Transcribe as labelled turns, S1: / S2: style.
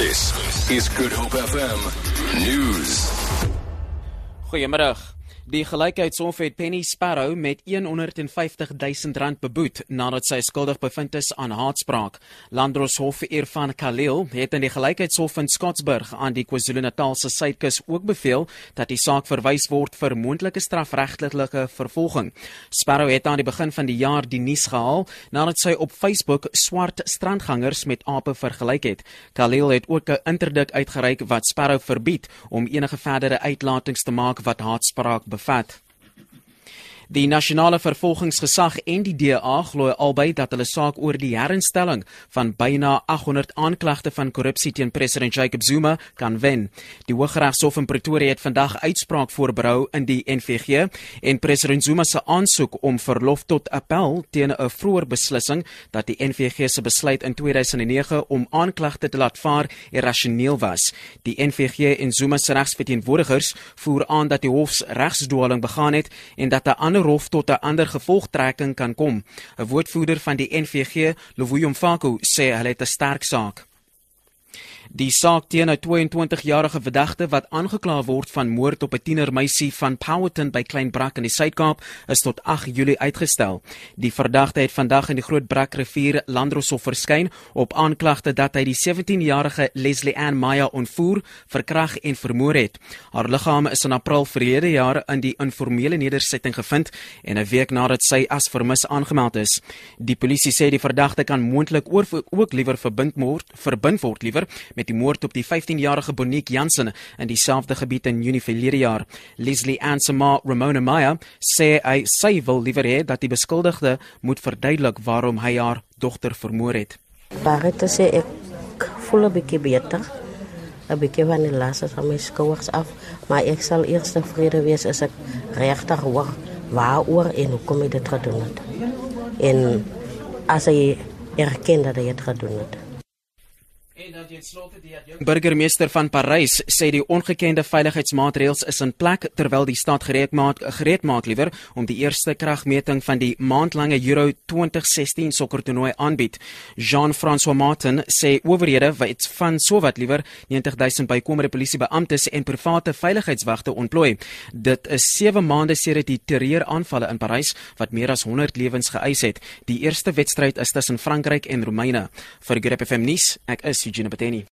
S1: This is Good Hope FM News.
S2: Goeiemôre. Die Gelykheidshof het Penny Sparrow met 150 000 rand beboet nadat sy skuldig bevind is aan haatspraak. Landroshof Irfan Khalil het in die Gelykheidshof in Scottsburg aan die KwaZulu-Natalse suidkus ook beveel dat die saak verwys word vir moontlike strafregtelike vervolging. Sparrow het aan die begin van die jaar die nuus gehaal nadat sy op Facebook swart strandgangers met ape vergelyk het. Khalil het ook 'n interdik uitgereik wat Sparrow verbied om enige verdere uitlatings te maak wat haatspraak Burak Bafat. Die nasionale vervolgingsgesag en die DA glo albei dat hulle saak oor die herinstelling van byna 800 aanklagte van korrupsie teen president Jacob Zuma kan wen. Die Hooggeregshof in Pretoria het vandag uitspraak voorberei in die NVG en president Zuma se aansoek om verlof tot appel teen 'n vroeë beslissing dat die NVG se besluit in 2009 om aanklagte te laat vaar irrasioneel was. Die NVG en Zuma se regsverteenwoordigers voer aan dat die hof regsdwaling begaan het en dat 'n ander hof tot 'n ander gevolgtrekking kan kom. 'n Woordvoerder van die NVG, Lovuyo Mfako, sê hulle het 'n sterk saak. Die saak teen 'n 22-jarige verdagte wat aangekla word van moord op 'n tienermeisie van Powhatan by Kleinbrak in die Suid-Kaap is tot 8 Julie uitgestel. Die verdagte het vandag in die Groot Brakrivier Landroshof verskyn op aanklagte dat hy die 17-jarige Leslie Ann Maya ontvoer, verkrag en vermoor het. Haar liggaam is in April verlede jaar in die informele nedersetting gevind en 'n week nadat sy as vermis aangemeld is. Die polisie sê die verdagte kan moontlik ook liewer verbind word, verbind word liewer met die moord op die 15-jarige Bonique Jansen in dieselfde gebied in Junie verlede jaar. Leslie Ansema Ramona Meyer sê hy sy wil liewer hê dat die beskuldigde moet verduidelik waarom hy haar dogter vermoor het.
S3: Baie te sê ek voel 'n bietjie beter. 'n bietjie van die las van my skouers af, maar ek sal eers tevrede wees as ek regtig hoor waaroor en hoekom dit gedoen het. En as hy erken dat hy dit gedoen het.
S2: Burgemeester van Parys sê die ongekende veiligheidsmaatreëls is in plek terwyl die stad gereed maak gereed maak liewer om die eerste kragmeting van die maandlange Euro 2016 sokkertoernooi aanbied. Jean-François Martin sê owerhede wat van sowat liewer 90000 bykomende polisiebeamptes en private veiligheidswagte ontplooi. Dit is 7 maande sedert die terreuraanvalle in Parys wat meer as 100 lewens geëis het. Die eerste wedstryd is tussen Frankryk en Roemenië. Vir Grip FM nuus, ek is Gina Battini.